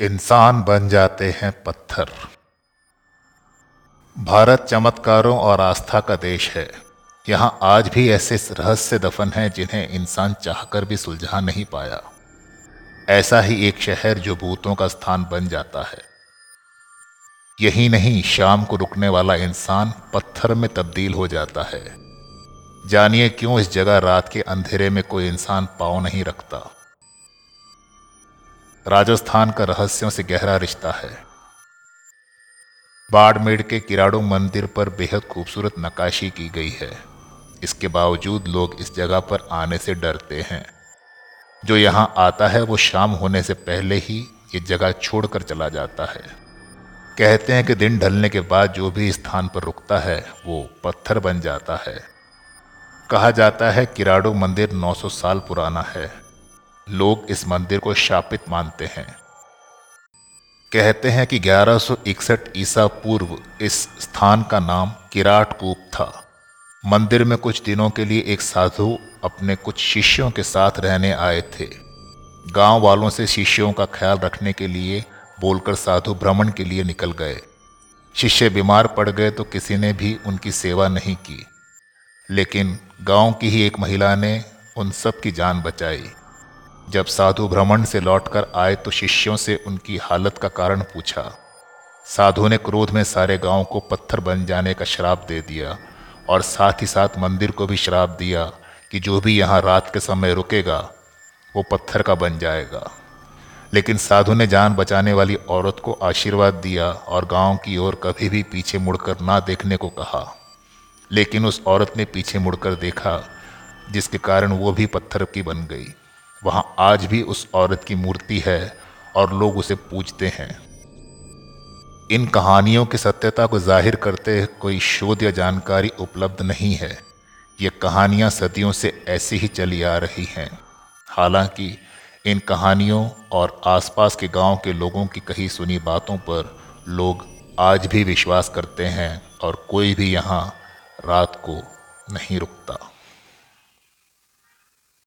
इंसान बन जाते हैं पत्थर। भारत चमत्कारों और आस्था का देश है। यहाँ आज भी ऐसे रहस्य दफन हैं जिन्हें इंसान चाहकर भी सुलझा नहीं पाया। ऐसा ही एक शहर जो भूतों का स्थान बन जाता है। यही नहीं, शाम को रुकने वाला इंसान पत्थर में तब्दील हो जाता है। जानिए क्यों इस जगह रात के अंधेरे में कोई इंसान पाँव नहीं रखता। राजस्थान का रहस्यों से गहरा रिश्ता है। बाड़मेड़ के किराड़ू मंदिर पर बेहद खूबसूरत नकाशी की गई है। इसके बावजूद लोग इस जगह पर आने से डरते हैं। जो यहाँ आता है, वो शाम होने से पहले ही ये जगह छोड़कर चला जाता है। कहते हैं कि दिन ढलने के बाद जो भी स्थान पर रुकता है, वो पत्थर बन जाता है। कहा जाता है, किराड़ू मंदिर 900 साल पुराना है। लोग इस मंदिर को शापित मानते हैं। कहते हैं कि 1161 ईसा पूर्व इस स्थान का नाम किराट कूप था। मंदिर में कुछ दिनों के लिए एक साधु अपने कुछ शिष्यों के साथ रहने आए थे। गाँव वालों से शिष्यों का ख्याल रखने के लिए बोलकर साधु भ्रमण के लिए निकल गए। शिष्य बीमार पड़ गए तो किसी ने भी उनकी सेवा नहीं की। लेकिन गाँव की ही एक महिला ने उन सब की जान बचाई। जब साधु भ्रमण से लौटकर आए तो शिष्यों से उनकी हालत का कारण पूछा। साधु ने क्रोध में सारे गाँव को पत्थर बन जाने का श्राप दे दिया और साथ ही साथ मंदिर को भी श्राप दिया कि जो भी यहाँ रात के समय रुकेगा, वो पत्थर का बन जाएगा। लेकिन साधु ने जान बचाने वाली औरत को आशीर्वाद दिया और गाँव की ओर कभी भी पीछे मुड़कर ना देखने को कहा। लेकिन उस औरत ने पीछे मुड़कर देखा, जिसके कारण वो भी पत्थर की बन गई। वहाँ आज भी उस औरत की मूर्ति है और लोग उसे पूजते हैं। इन कहानियों की सत्यता को ज़ाहिर करते कोई शोध या जानकारी उपलब्ध नहीं है। ये कहानियाँ सदियों से ऐसी ही चली आ रही हैं। हालाँकि इन कहानियों और आसपास के गाँव के लोगों की कही सुनी बातों पर लोग आज भी विश्वास करते हैं और कोई भी यहाँ रात को नहीं रुकता।